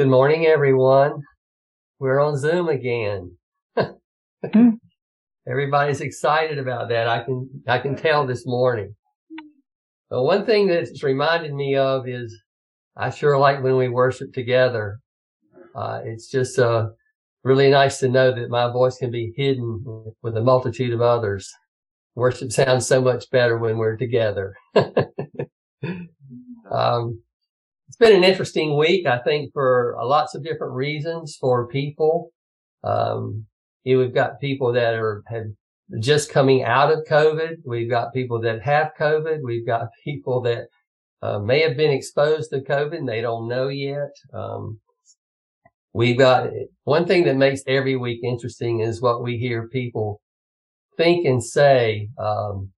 Good morning, everyone. We're on Zoom again. Hmm. Everybody's excited about that. I can, I can tell this morning. But one thing that's reminded me of is I sure like when we worship together. Uh, it's just, uh, really nice to know that my voice can be hidden with a multitude of others. Worship sounds so much better when we're together. um, it's been an interesting week, I think, for lots of different reasons for people. Um, you know, we've got people that are have just coming out of COVID. We've got people that have COVID. We've got people that uh, may have been exposed to COVID and they don't know yet. Um, we've got one thing that makes every week interesting is what we hear people think and say. Um,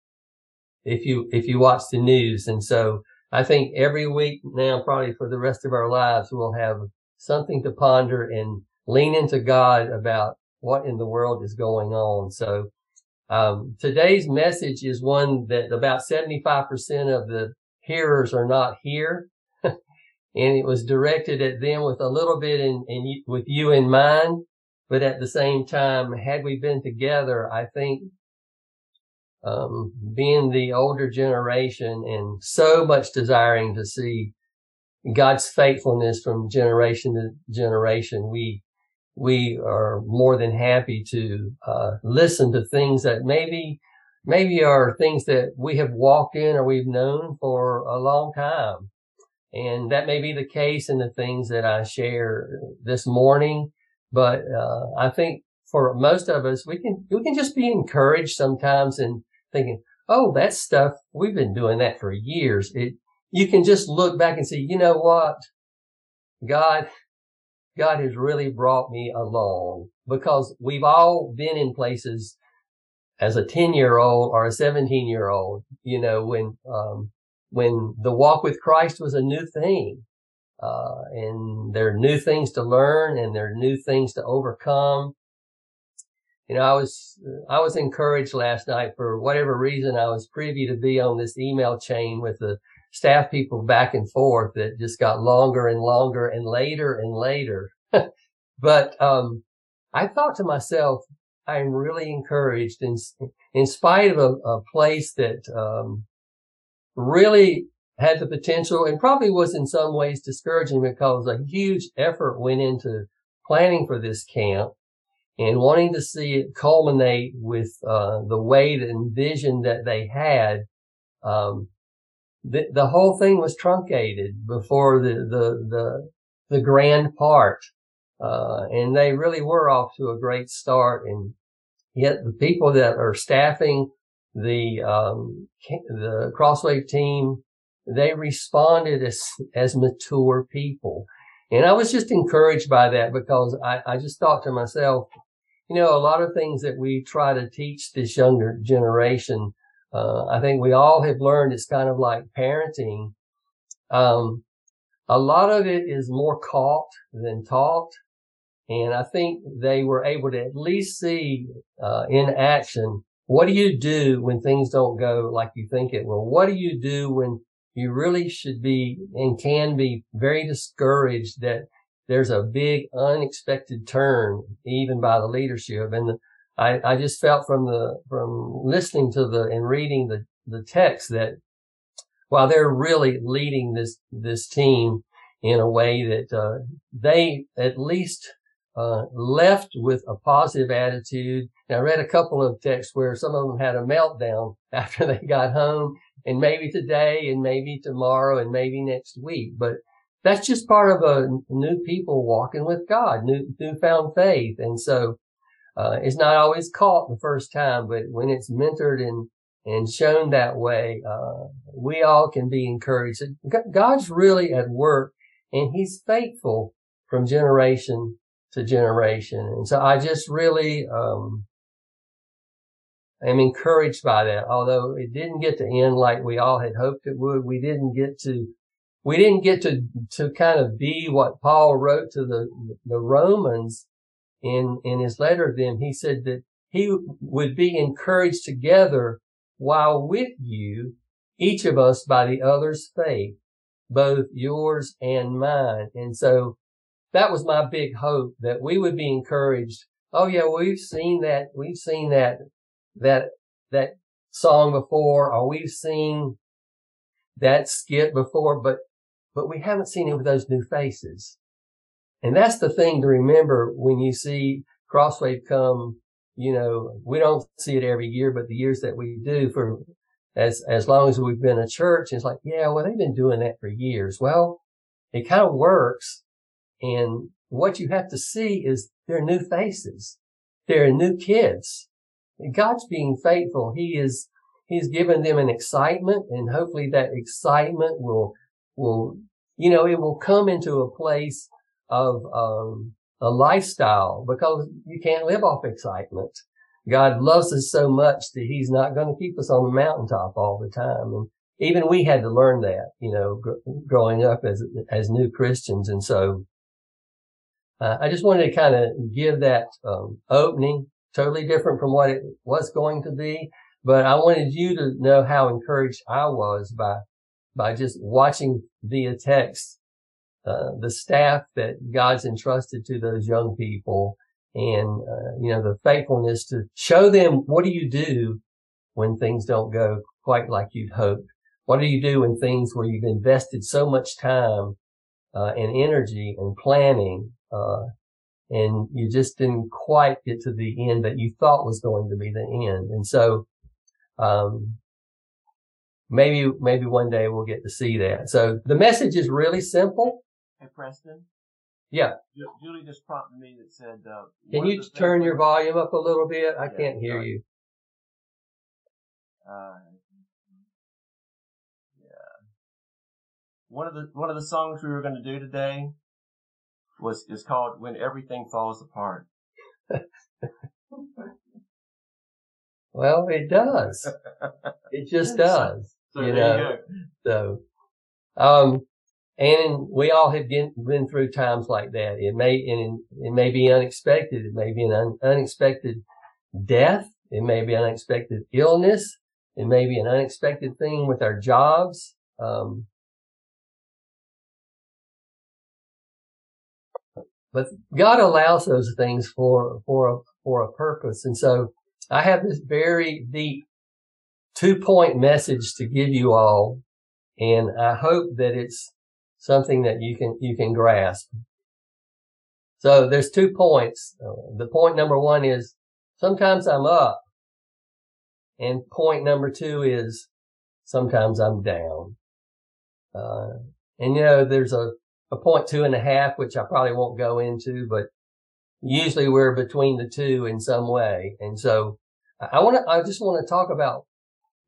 if you, if you watch the news. And so I think every week now, probably for the rest of our lives, we'll have something to ponder and lean into God about what in the world is going on. So, um, today's message is one that about 75% of the hearers are not here. and it was directed at them with a little bit in, in, with you in mind. But at the same time, had we been together, I think um, being the older generation and so much desiring to see God's faithfulness from generation to generation, we we are more than happy to uh, listen to things that maybe maybe are things that we have walked in or we've known for a long time. And that may be the case in the things that I share this morning. But uh, I think for most of us, we can we can just be encouraged sometimes and thinking, oh, that stuff, we've been doing that for years. It, you can just look back and say, you know what? God, God has really brought me along because we've all been in places as a 10 year old or a 17 year old, you know, when, um, when the walk with Christ was a new thing. Uh, and there are new things to learn and there are new things to overcome you know, I was, I was encouraged last night for whatever reason. I was privy to be on this email chain with the staff people back and forth that just got longer and longer and later and later. but, um, I thought to myself, I'm really encouraged in, in spite of a, a place that, um, really had the potential and probably was in some ways discouraging because a huge effort went into planning for this camp and wanting to see it culminate with uh, the weight and vision that they had. Um, the, the whole thing was truncated before the the the, the grand part, uh, and they really were off to a great start. And yet, the people that are staffing the um, the Crosswave team, they responded as as mature people. And I was just encouraged by that because I, I just thought to myself, you know, a lot of things that we try to teach this younger generation, uh, I think we all have learned it's kind of like parenting. Um, a lot of it is more caught than taught. And I think they were able to at least see, uh, in action, what do you do when things don't go like you think it will? What do you do when you really should be and can be very discouraged that there's a big unexpected turn even by the leadership. And the, I, I just felt from the, from listening to the and reading the, the text that while they're really leading this, this team in a way that, uh, they at least, uh, left with a positive attitude. And I read a couple of texts where some of them had a meltdown after they got home and maybe today and maybe tomorrow and maybe next week. But that's just part of a new people walking with God, new, newfound faith. And so, uh, it's not always caught the first time, but when it's mentored and, and shown that way, uh, we all can be encouraged. God's really at work and he's faithful from generation to generation. And so I just really, um, am encouraged by that. Although it didn't get to end like we all had hoped it would, we didn't get to we didn't get to, to kind of be what Paul wrote to the, the Romans in, in his letter to them. He said that he would be encouraged together while with you, each of us by the other's faith, both yours and mine. And so that was my big hope that we would be encouraged. Oh yeah, we've seen that, we've seen that, that, that song before, or we've seen that skit before, but, but we haven't seen it with those new faces. And that's the thing to remember when you see Crosswave come, you know, we don't see it every year, but the years that we do for as, as long as we've been a church, it's like, yeah, well, they've been doing that for years. Well, it kind of works. And what you have to see is they're new faces. They're new kids. God's being faithful. He is, He's given them an excitement and hopefully that excitement will, will, you know, it will come into a place of, um, a lifestyle because you can't live off excitement. God loves us so much that he's not going to keep us on the mountaintop all the time. And even we had to learn that, you know, gr- growing up as, as new Christians. And so, uh, I just wanted to kind of give that, um, opening totally different from what it was going to be. But I wanted you to know how encouraged I was by, by just watching via text, uh, the staff that God's entrusted to those young people and, uh, you know, the faithfulness to show them what do you do when things don't go quite like you'd hoped? What do you do when things where you've invested so much time, uh, and energy and planning, uh, and you just didn't quite get to the end that you thought was going to be the end. And so, um, maybe, maybe one day we'll get to see that. So the message is really simple. Hey, Preston. Yeah. Julie just prompted me that said, uh, Can you turn your volume up a little bit? I yeah, can't hear sorry. you. Uh, yeah. One of the, one of the songs we were going to do today was, is called When Everything Falls Apart. well, it does. It just does. So, you know, you so, um, and we all have been, been through times like that. It may, and it may be unexpected. It may be an un, unexpected death. It may be unexpected illness. It may be an unexpected thing with our jobs. Um, but God allows those things for, for a, for a purpose. And so I have this very deep two point message to give you all. And I hope that it's something that you can, you can grasp. So there's two points. The point number one is sometimes I'm up. And point number two is sometimes I'm down. Uh, and you know, there's a, a point two and a half, which I probably won't go into, but usually we're between the two in some way. And so I want to, I just want to talk about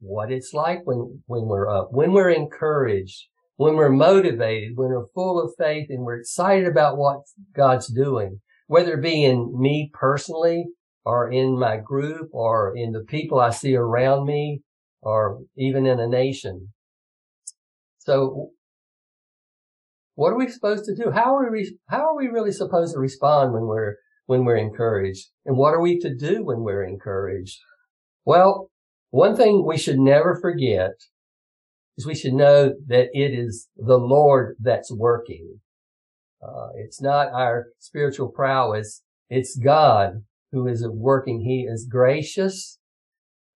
what it's like when, when we're up, when we're encouraged, when we're motivated, when we're full of faith and we're excited about what God's doing, whether it be in me personally or in my group or in the people I see around me or even in a nation. So what are we supposed to do? How are we, how are we really supposed to respond when we're, when we're encouraged? And what are we to do when we're encouraged? Well, one thing we should never forget is we should know that it is the Lord that's working. Uh, it's not our spiritual prowess. It's God who is working. He is gracious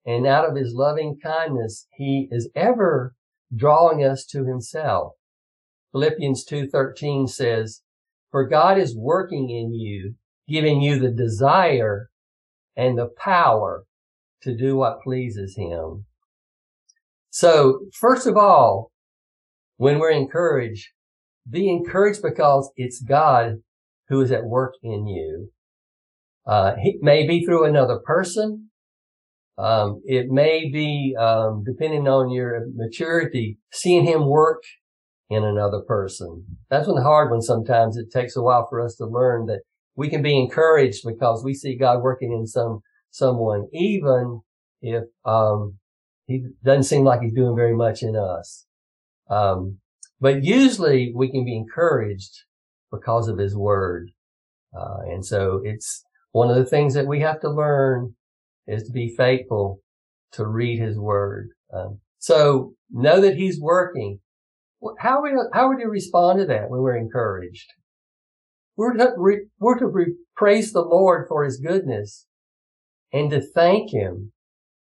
and out of his loving kindness, he is ever drawing us to himself. Philippians 2.13 says, for God is working in you, giving you the desire and the power to do what pleases him. So first of all, when we're encouraged, be encouraged because it's God who is at work in you. Uh, it may be through another person. Um, it may be, um, depending on your maturity, seeing him work in another person. That's one hard one sometimes. It takes a while for us to learn that we can be encouraged because we see God working in some, someone, even if, um, he doesn't seem like he's doing very much in us. Um, but usually we can be encouraged because of his word. Uh, and so it's one of the things that we have to learn is to be faithful to read his word. Um, so know that he's working. How, we, how would you respond to that when we're encouraged? we're to, re, we're to praise the Lord for his goodness and to thank him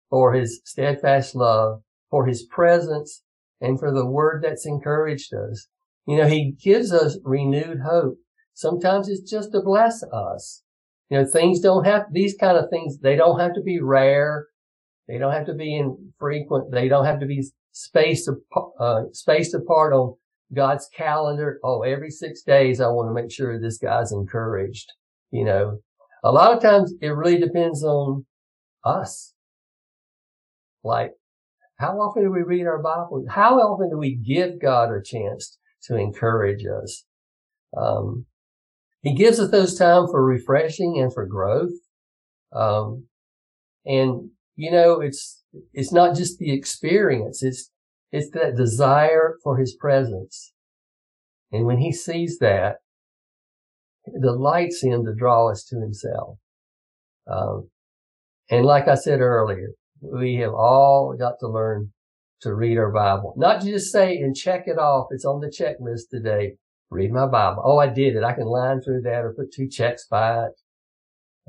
for his steadfast love, for his presence, and for the word that's encouraged us. You know, he gives us renewed hope. Sometimes it's just to bless us. You know, things don't have, these kind of things, they don't have to be rare. They don't have to be infrequent. They don't have to be spaced, uh, spaced apart on God's calendar. Oh, every six days, I want to make sure this guy's encouraged. You know, a lot of times it really depends on us. Like, how often do we read our Bible? How often do we give God a chance to encourage us? Um, he gives us those time for refreshing and for growth. Um, and you know, it's, it's not just the experience. It's, it's that desire for his presence. And when he sees that, delights him to draw us to himself. Um, and like I said earlier, we have all got to learn to read our Bible. Not just say and check it off. It's on the checklist today. Read my Bible. Oh, I did it. I can line through that or put two checks by it.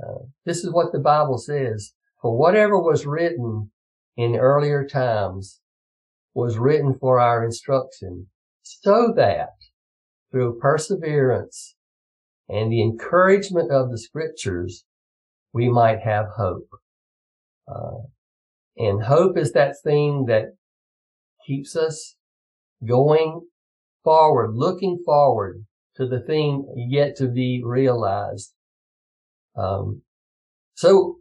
Uh, this is what the Bible says. For whatever was written in earlier times was written for our instruction so that through perseverance and the encouragement of the scriptures, we might have hope. Uh, and hope is that thing that keeps us going forward, looking forward to the thing yet to be realized. Um, so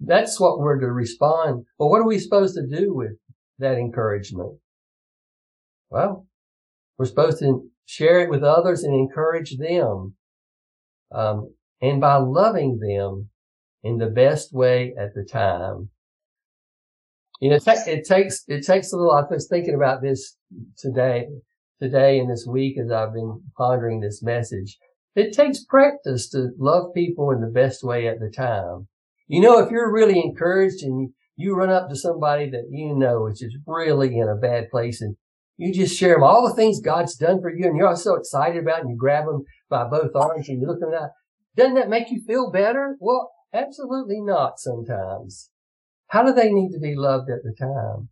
that's what we're to respond. But what are we supposed to do with that encouragement? Well, we're supposed to share it with others and encourage them. Um, and by loving them in the best way at the time. You know, it, it takes, it takes a little, I was thinking about this today, today and this week as I've been pondering this message. It takes practice to love people in the best way at the time. You know, if you're really encouraged and you run up to somebody that you know is just really in a bad place and you just share them all the things God's done for you and you're so excited about and you grab them by both arms and you look them at, doesn't that make you feel better? Well, absolutely not sometimes. How do they need to be loved at the time?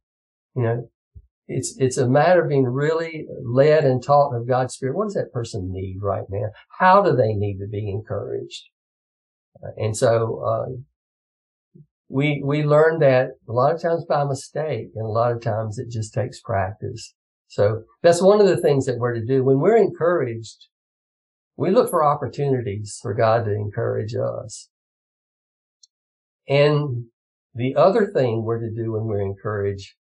You know, it's, it's a matter of being really led and taught of God's Spirit. What does that person need right now? How do they need to be encouraged? And so, uh, we, we learn that a lot of times by mistake and a lot of times it just takes practice. So that's one of the things that we're to do. When we're encouraged, we look for opportunities for God to encourage us. And the other thing we're to do when we're encouraged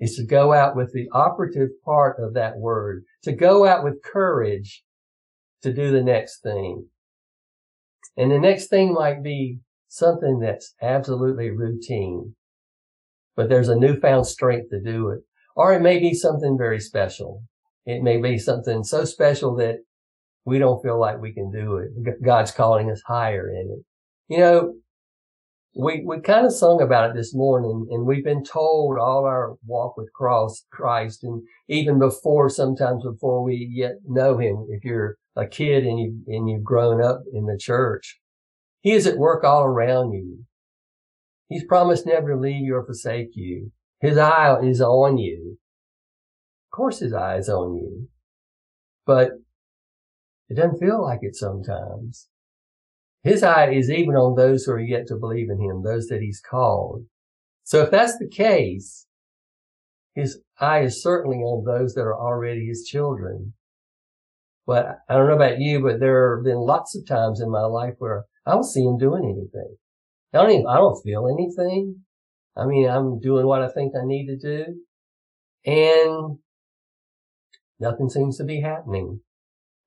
is to go out with the operative part of that word, to go out with courage to do the next thing. And the next thing might be something that's absolutely routine, but there's a newfound strength to do it. Or it may be something very special. It may be something so special that we don't feel like we can do it. God's calling us higher in it. You know, we, we kind of sung about it this morning and we've been told all our walk with cross Christ and even before, sometimes before we yet know him, if you're a kid and you, and you've grown up in the church, he is at work all around you. He's promised never to leave you or forsake you. His eye is on you. Of course his eye is on you. But it doesn't feel like it sometimes. His eye is even on those who are yet to believe in him, those that he's called. So if that's the case, his eye is certainly on those that are already his children. But I don't know about you, but there have been lots of times in my life where I don't see him doing anything. I don't even, I don't feel anything. I mean, I'm doing what I think I need to do and nothing seems to be happening.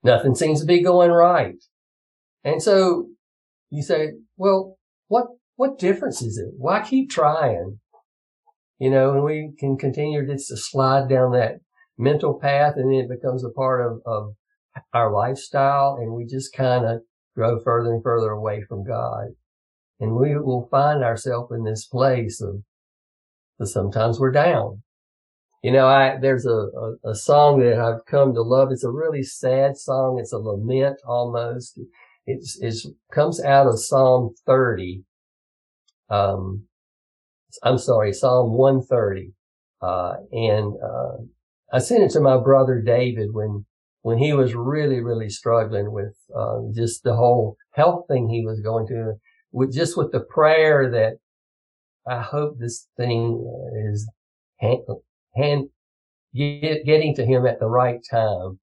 Nothing seems to be going right. And so you say, well, what, what difference is it? Why keep trying? You know, and we can continue just to slide down that mental path and then it becomes a part of, of our lifestyle and we just kind of grow further and further away from God. And we will find ourselves in this place of, sometimes we're down. You know, I, there's a, a, a, song that I've come to love. It's a really sad song. It's a lament almost. It's, it's comes out of Psalm 30. Um, I'm sorry, Psalm 130. Uh, and, uh, I sent it to my brother David when, when he was really, really struggling with, uh, just the whole health thing he was going through with just with the prayer that I hope this thing is hand, hand get, getting to him at the right time.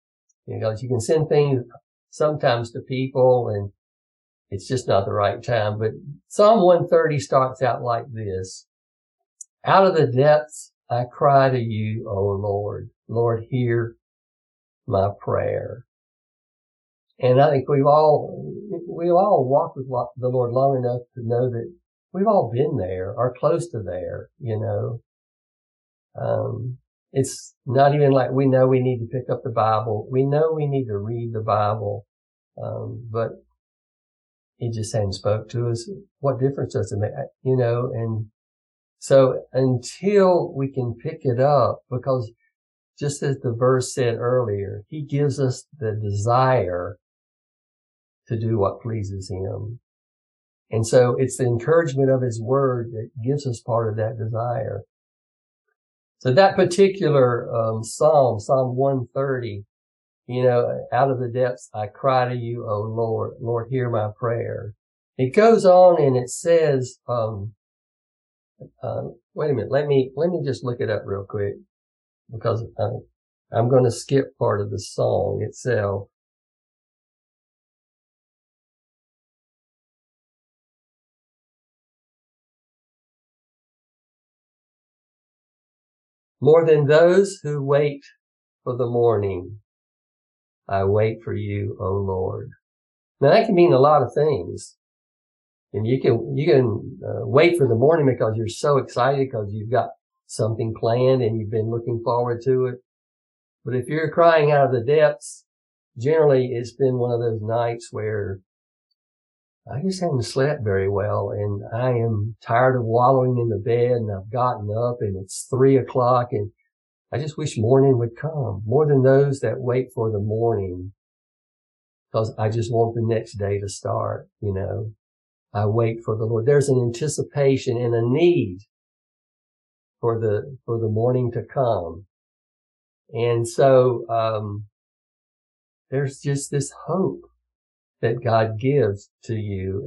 Because you can send things sometimes to people and it's just not the right time. But Psalm 130 starts out like this. Out of the depths I cry to you, O Lord. Lord, hear my prayer. And I think we've all, we've all walked with the Lord long enough to know that we've all been there or close to there, you know. Um, it's not even like we know we need to pick up the Bible. We know we need to read the Bible. Um, but he just hadn't spoke to us. What difference does it make? You know, and so until we can pick it up, because just as the verse said earlier, he gives us the desire to do what pleases him. And so it's the encouragement of his word that gives us part of that desire. So that particular um, psalm, Psalm 130, you know, out of the depths I cry to you, O Lord, Lord, hear my prayer. It goes on and it says, um, uh, wait a minute, let me let me just look it up real quick because uh, I'm going to skip part of the song itself. More than those who wait for the morning, I wait for you, O Lord. Now that can mean a lot of things. And you can, you can uh, wait for the morning because you're so excited because you've got something planned and you've been looking forward to it. But if you're crying out of the depths, generally it's been one of those nights where I just haven't slept very well and I am tired of wallowing in the bed and I've gotten up and it's three o'clock and I just wish morning would come more than those that wait for the morning because I just want the next day to start, you know. I wait for the Lord. There's an anticipation and a need for the, for the morning to come. And so, um, there's just this hope that God gives to you.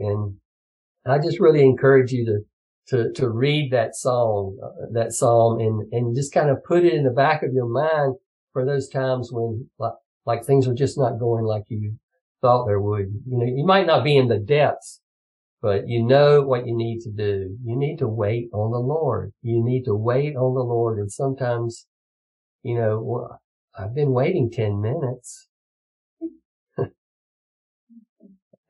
And I just really encourage you to, to, to read that song, uh, that psalm and, and just kind of put it in the back of your mind for those times when like, like things are just not going like you thought there would. You know, you might not be in the depths, but you know what you need to do. You need to wait on the Lord. You need to wait on the Lord. And sometimes, you know, well, I've been waiting 10 minutes.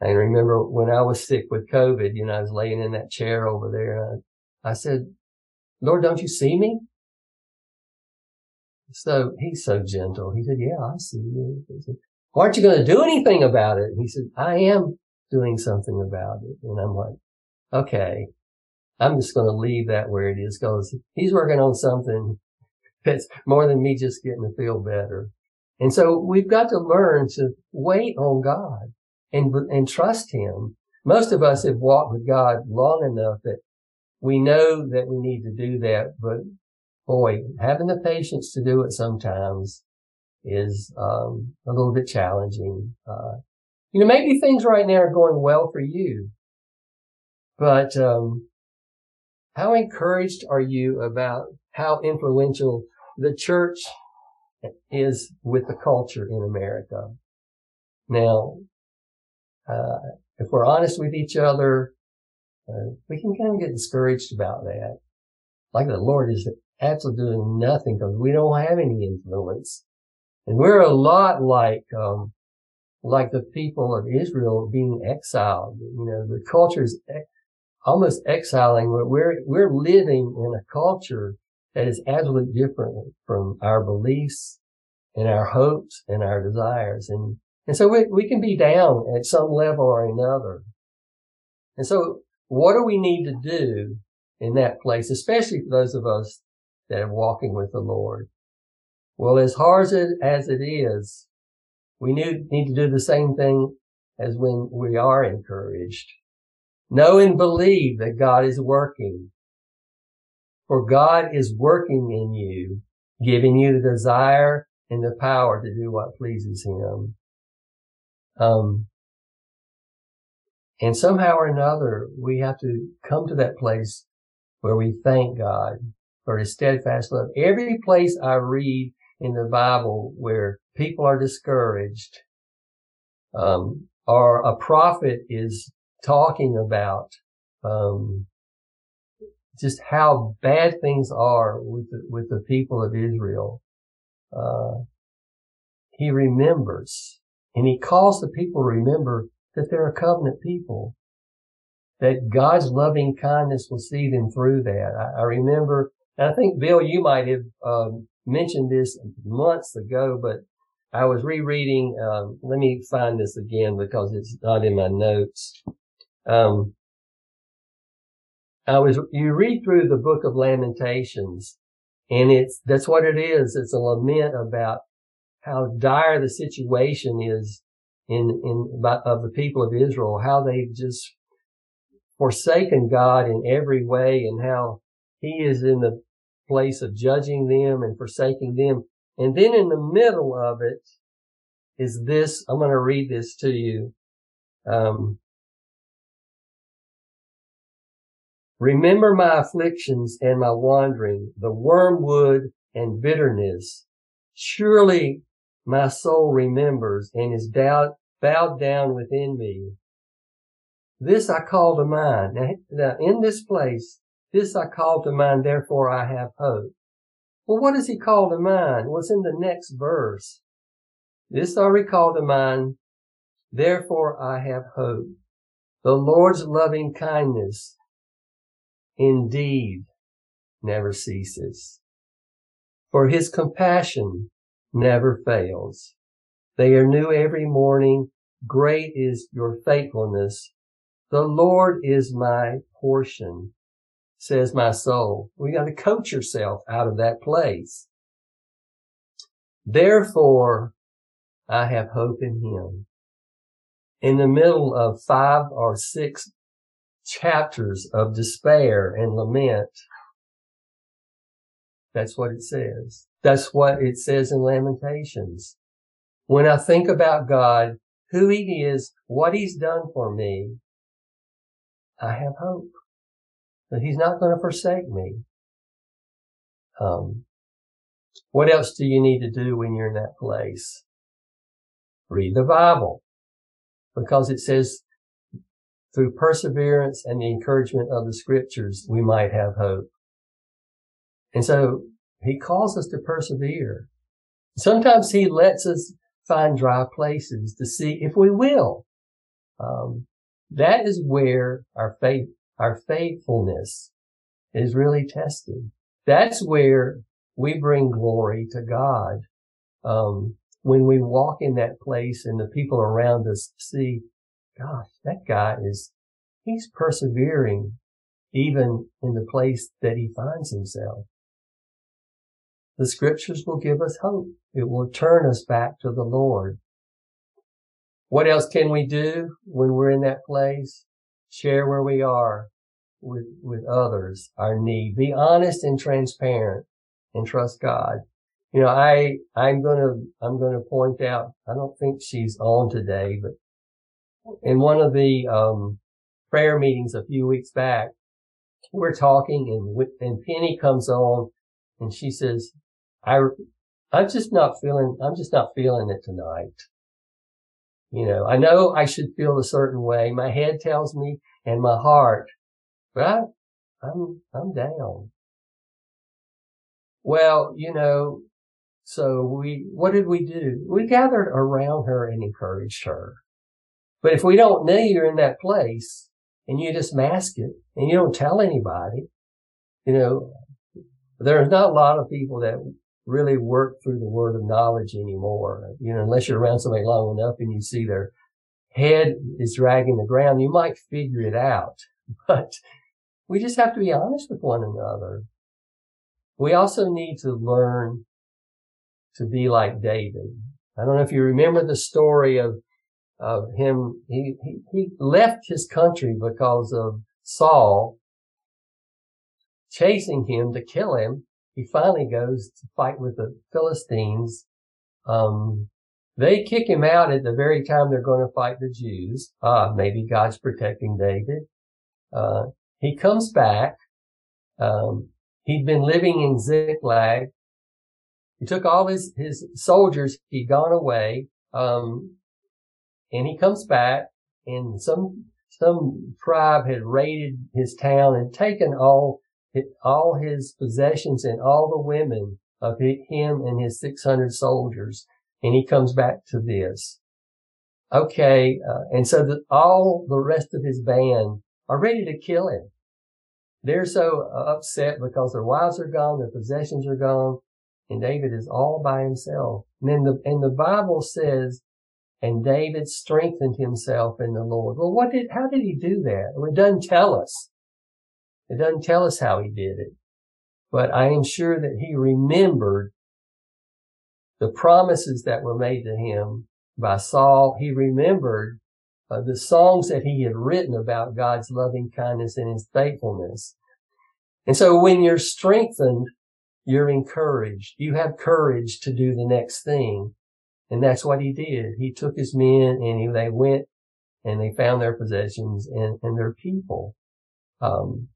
I remember when I was sick with COVID, you know, I was laying in that chair over there. I, I said, Lord, don't you see me? So he's so gentle. He said, yeah, I see you. He Said, aren't you going to do anything about it? And he said, I am doing something about it. And I'm like, okay, I'm just going to leave that where it is because he's working on something that's more than me just getting to feel better. And so we've got to learn to wait on God and, and trust him. Most of us have walked with God long enough that we know that we need to do that, but boy, having the patience to do it sometimes is um, a little bit challenging. Uh, you know, maybe things right now are going well for you, but um, how encouraged are you about how influential the church is with the culture in America? Now, uh, if we're honest with each other, uh, we can kind of get discouraged about that. Like the Lord is absolutely doing nothing because we don't have any influence. And we're a lot like, um, like the people of Israel being exiled. You know, the culture is almost exiling. but We're, we're living in a culture that is absolutely different from our beliefs and our hopes and our desires. And and so we, we can be down at some level or another. And so what do we need to do in that place, especially for those of us that are walking with the Lord. Well, as hard as it, as it is, we need, need to do the same thing as when we are encouraged. Know and believe that God is working. For God is working in you, giving you the desire and the power to do what pleases Him. Um, and somehow or another, we have to come to that place where we thank God for His steadfast love. Every place I read in the Bible where people are discouraged, um, or a prophet is talking about, um, just how bad things are with the, with the people of Israel. Uh, he remembers and he calls the people to remember that they're a covenant people, that God's loving kindness will see them through that. I, I remember, and I think Bill, you might have um, mentioned this months ago, but I was rereading. Um, let me find this again because it's not in my notes. Um, I was you read through the book of Lamentations, and it's that's what it is. It's a lament about how dire the situation is in in of the people of Israel, how they've just forsaken God in every way, and how He is in the place of judging them and forsaking them. And then in the middle of it is this. I'm going to read this to you. Um, Remember my afflictions and my wandering, the wormwood and bitterness. Surely my soul remembers and is bowed, bowed down within me. This I call to mind. Now, in this place, this I call to mind, therefore I have hope. Well, what does he call to mind? What's in the next verse? This I recall to mind, therefore I have hope. The Lord's loving kindness indeed never ceases. For his compassion never fails. They are new every morning. Great is your faithfulness. The Lord is my portion, says my soul. We got to coach yourself out of that place. Therefore, I have hope in him. In the middle of five or six chapters of despair and lament. That's what it says. That's what it says in Lamentations. When I think about God, who he is, what he's done for me, I have hope that he's not going to forsake me. Um, what else do you need to do when you're in that place? Read the Bible because it says through perseverance and the encouragement of the scriptures, we might have hope. And so he calls us to persevere. Sometimes he lets us find dry places to see if we will. Um, that is where our faith, our faithfulness is really tested. That's where we bring glory to God. Um, when we walk in that place and the people around us see gosh, that guy is, he's persevering even in the place that he finds himself. The scriptures will give us hope. It will turn us back to the Lord. What else can we do when we're in that place? Share where we are with, with others, our need. Be honest and transparent and trust God. You know, I, I'm gonna, I'm gonna point out, I don't think she's on today, but in one of the um, prayer meetings a few weeks back, we're talking and and Penny comes on and she says, I, I'm just not feeling, I'm just not feeling it tonight. You know, I know I should feel a certain way. My head tells me and my heart, but I, I'm, I'm down. Well, you know, so we, what did we do? We gathered around her and encouraged her. But if we don't know you're in that place and you just mask it and you don't tell anybody, you know, there's not a lot of people that really work through the word of knowledge anymore. You know, unless you're around somebody long enough and you see their head is dragging the ground, you might figure it out. But we just have to be honest with one another. we also need to learn to be like David. I don't know if you remember the story of, of him. He, he, he left his country because of Saul chasing him to kill him. He finally goes to fight with the Philistines. Um, they kick him out at the very time they're going to fight the Jews. Ah, maybe God's protecting David. Uh, he comes back. Um, he'd been living in Ziklag. He took all his, his soldiers. He'd gone away. Um, and he comes back and some, some tribe had raided his town and taken all, all his possessions and all the women of him and his 600 soldiers and he comes back to this. Okay, uh, and so that all the rest of his band are ready to kill him. They're so uh, upset because their wives are gone, their possessions are gone, and David is all by himself. And then the, and the Bible says, and David strengthened himself in the Lord. Well, what did, how did he do that? Well, it doesn't tell us. It doesn't tell us how he did it. But I am sure that he remembered the promises that were made to him by Saul. He remembered uh, the songs that he had written about God's loving kindness and his faithfulness. And so when you're strengthened, you're encouraged. You have courage to do the next thing. And that's what he did. He took his men and he, they went and they found their possessions and, and their people. Um,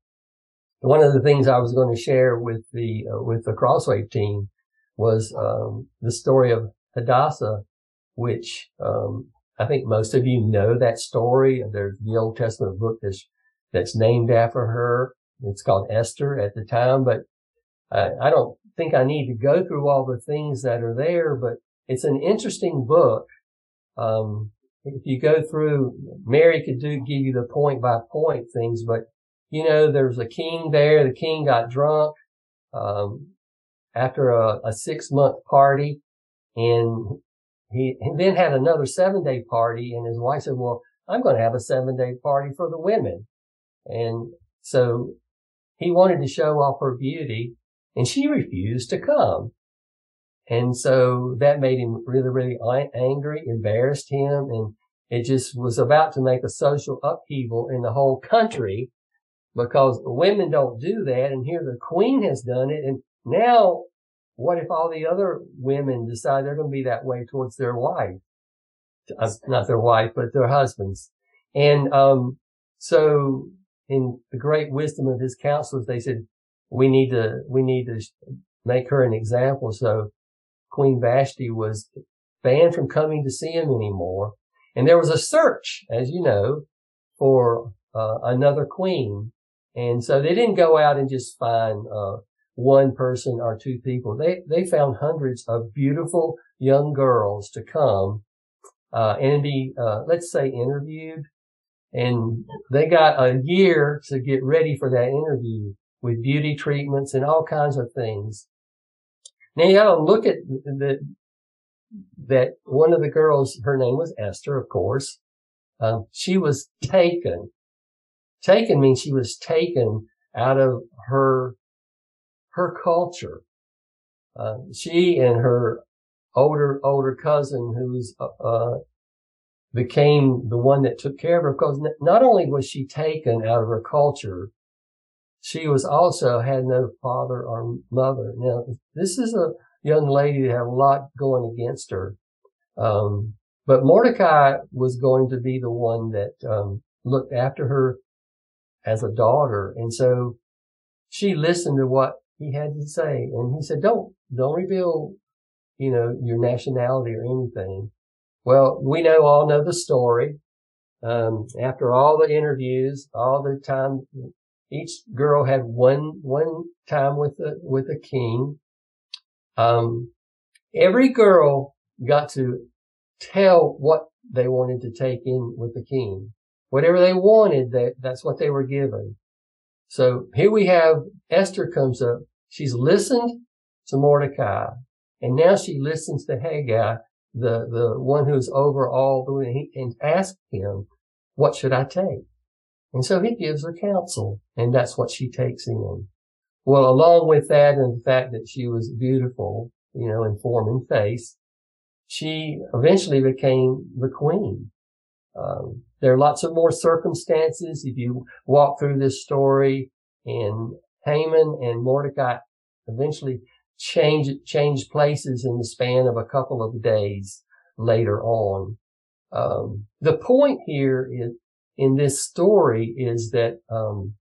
one of the things I was going to share with the, uh, with the Crosswave team was um, the story of Hadassah, which um, I think most of you know that story. There's the Old Testament book that's that's named after her. It's called Esther at the time, but I don't think I need to go through all the things that are there. But it's an interesting book. Um, if you go through, Mary could do give you the point by point things, but you know, there's a king there. The king got drunk. Um, after a, a six month party and he, he then had another seven day party and his wife said, well, I'm going to have a seven day party for the women. And so he wanted to show off her beauty and she refused to come. And so that made him really, really angry, embarrassed him. And it just was about to make a social upheaval in the whole country because women don't do that. And here the queen has done it. And now, what if all the other women decide they're going to be that way towards their wife? Uh, not their wife, but their husbands. And, um, so in the great wisdom of his counselors, they said, we need to, we need to make her an example. So Queen Vashti was banned from coming to see him anymore. And there was a search, as you know, for uh, another queen. And so they didn't go out and just find, uh, one person or two people. They, they found hundreds of beautiful young girls to come, uh, and be, uh, let's say interviewed. And they got a year to get ready for that interview with beauty treatments and all kinds of things. Now you gotta look at the, that one of the girls, her name was Esther, of course. Um, she was taken. Taken means she was taken out of her her culture. Uh, she and her older, older cousin who's, uh, uh, became the one that took care of her because not only was she taken out of her culture, she was also had no father or mother. Now, this is a young lady that had a lot going against her. Um, but Mordecai was going to be the one that, um, looked after her as a daughter. And so she listened to what he had to say. And he said, don't, don't reveal, you know, your nationality or anything. Well, we know, all know the story. Um, after all the interviews, all the time, each girl had one, one time with the, with the king. Um, every girl got to tell what they wanted to take in with the king. Whatever they wanted, that, that's what they were given. So here we have Esther comes up. She's listened to Mordecai and now she listens to Hegai, the, the one who's over all the, way and asks him, what should I take? And so he gives her counsel and that's what she takes in. well, along with that and the fact that she was beautiful, you know, in form and face, she eventually became the queen. Um, there are lots of more circumstances. If you walk through this story and Haman and Mordecai eventually change, change places in the span of a couple of days later on. Um, the point here is, in this story is that, um,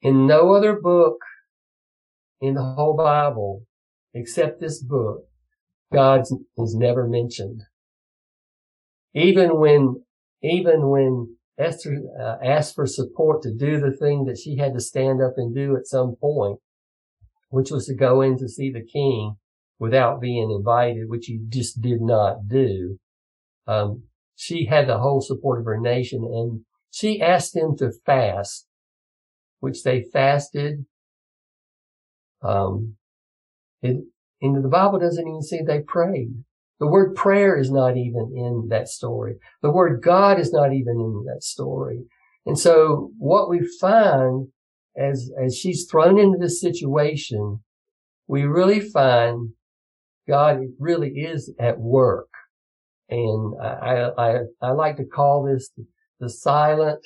in no other book in the whole Bible except this book, God is never mentioned. Even when, even when Esther uh, asked for support to do the thing that she had to stand up and do at some point, which was to go in to see the king without being invited, which he just did not do. Um, she had the whole support of her nation and she asked them to fast, which they fasted. Um, it, and the Bible doesn't even say they prayed. The word prayer is not even in that story. The word God is not even in that story. And so what we find as, as she's thrown into this situation, we really find God really is at work. And I, I, I like to call this the silent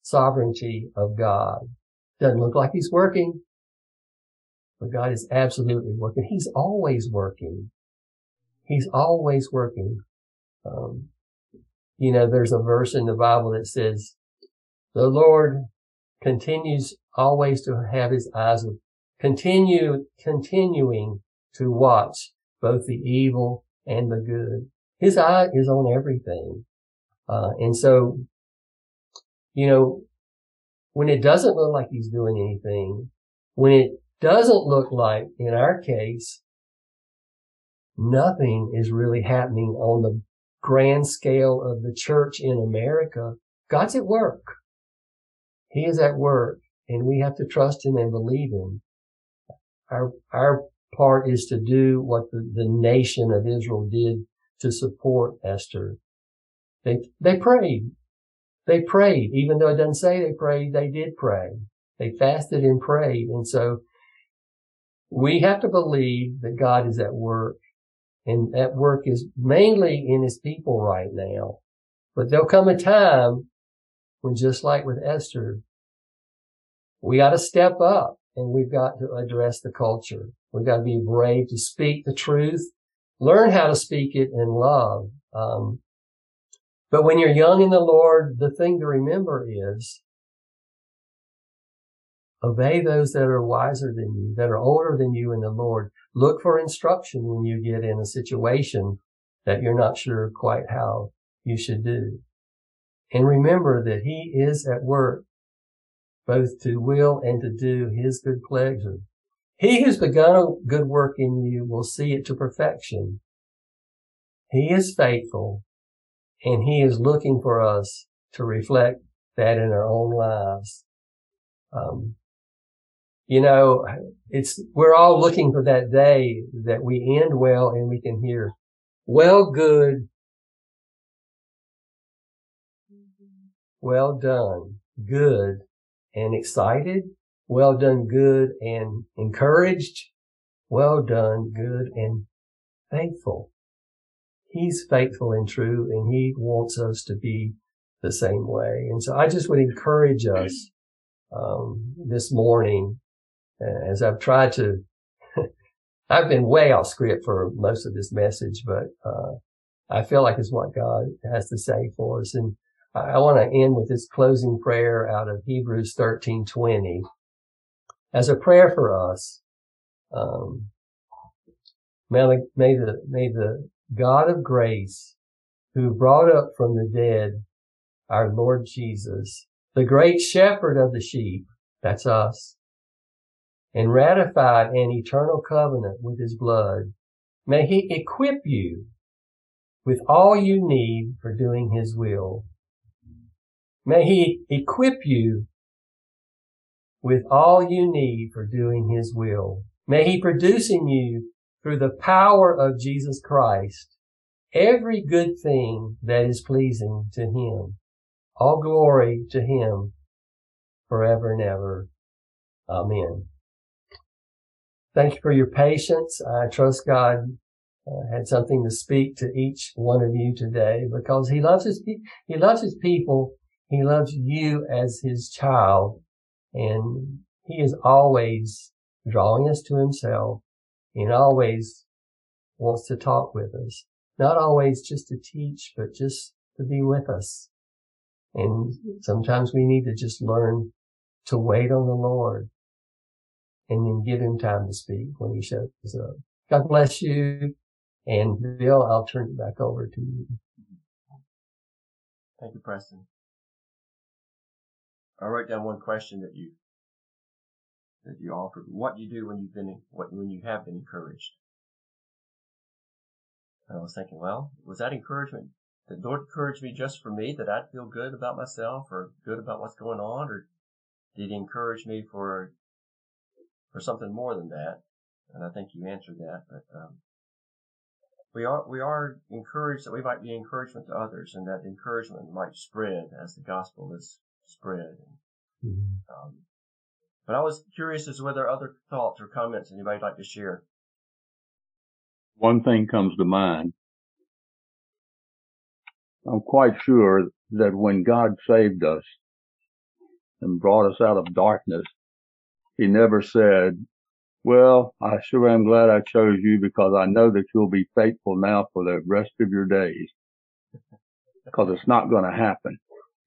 sovereignty of God. Doesn't look like he's working, but God is absolutely working. He's always working. He's always working. Um, you know, there's a verse in the Bible that says, the Lord continues always to have his eyes of continue, continuing to watch both the evil and the good. His eye is on everything. Uh, and so, you know, when it doesn't look like he's doing anything, when it doesn't look like, in our case, nothing is really happening on the grand scale of the church in America. God's at work. He is at work and we have to trust him and believe him. Our, our part is to do what the, the nation of Israel did to support Esther. They, they prayed. They prayed. Even though it doesn't say they prayed, they did pray. They fasted and prayed. And so we have to believe that God is at work and that work is mainly in his people right now. But there'll come a time when just like with Esther, we got to step up and we've got to address the culture. We've got to be brave to speak the truth, learn how to speak it in love. Um, but when you're young in the Lord, the thing to remember is obey those that are wiser than you, that are older than you in the Lord. Look for instruction when you get in a situation that you're not sure quite how you should do. And remember that he is at work both to will and to do his good pleasure. He who's begun a good work in you will see it to perfection. He is faithful and he is looking for us to reflect that in our own lives. Um, you know, it's, we're all looking for that day that we end well and we can hear, well, good, well done, good and excited, well done, good and encouraged, well done, good and faithful. He's faithful and true and he wants us to be the same way. And so I just would encourage us, um, this morning as I've tried to, I've been way off script for most of this message, but, uh, I feel like it's what God has to say for us. And I, I want to end with this closing prayer out of Hebrews 1320 as a prayer for us. Um, may, may the, may the God of grace who brought up from the dead our Lord Jesus, the great shepherd of the sheep, that's us, and ratified an eternal covenant with his blood. May he equip you with all you need for doing his will. May he equip you with all you need for doing his will. May he produce in you through the power of Jesus Christ every good thing that is pleasing to him. All glory to him forever and ever. Amen. Thank you for your patience. I trust God uh, had something to speak to each one of you today because he loves his, pe- he loves his people. He loves you as his child and he is always drawing us to himself and always wants to talk with us. Not always just to teach, but just to be with us. And sometimes we need to just learn to wait on the Lord and then give him time to speak when he shows up. God bless you. And Bill, I'll turn it back over to you. Thank you, Preston. I wrote down one question that you that you offered. What do you do when you've been what when you have been encouraged? And I was thinking, well, was that encouragement? Did Lord encourage me just for me that I'd feel good about myself or good about what's going on, or did He encourage me for for something more than that? And I think you answered that, but um, we are we are encouraged that we might be encouragement to others, and that encouragement might spread as the gospel is spread. Mm-hmm. Um, but I was curious as to whether other thoughts or comments anybody'd like to share. One thing comes to mind. I'm quite sure that when God saved us and brought us out of darkness, He never said, well, I sure am glad I chose you because I know that you'll be faithful now for the rest of your days. Because it's not going to happen.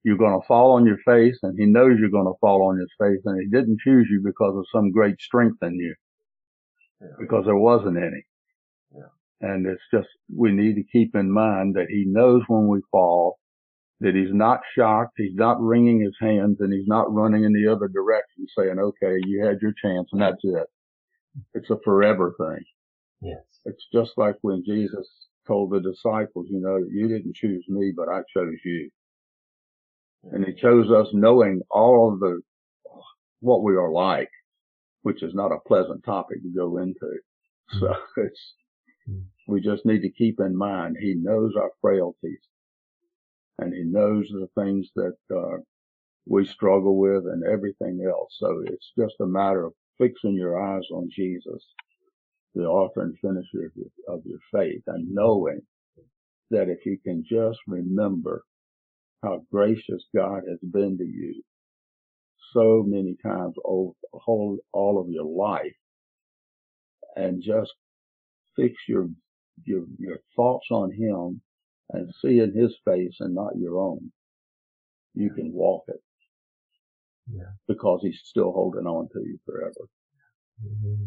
You're going to fall on your face and he knows you're going to fall on his face and he didn't choose you because of some great strength in you. Yeah. Because there wasn't any. Yeah. And it's just, we need to keep in mind that he knows when we fall, that he's not shocked, he's not wringing his hands, and he's not running in the other direction saying, okay, you had your chance and that's it. It's a forever thing. Yes. It's just like when Jesus told the disciples, you know, you didn't choose me, but I chose you. And he chose us knowing all of the, what we are like, which is not a pleasant topic to go into. So mm-hmm. it's, we just need to keep in mind, he knows our frailties and he knows the things that, uh, we struggle with and everything else. So it's just a matter of fixing your eyes on Jesus, the author and finisher of your, of your faith, and knowing that if you can just remember how gracious God has been to you so many times over whole, all of your life, and just fix your your your thoughts on Him and see in His face and not your own, you can walk it. Yeah. Because he's still holding on to you forever. Mm-hmm.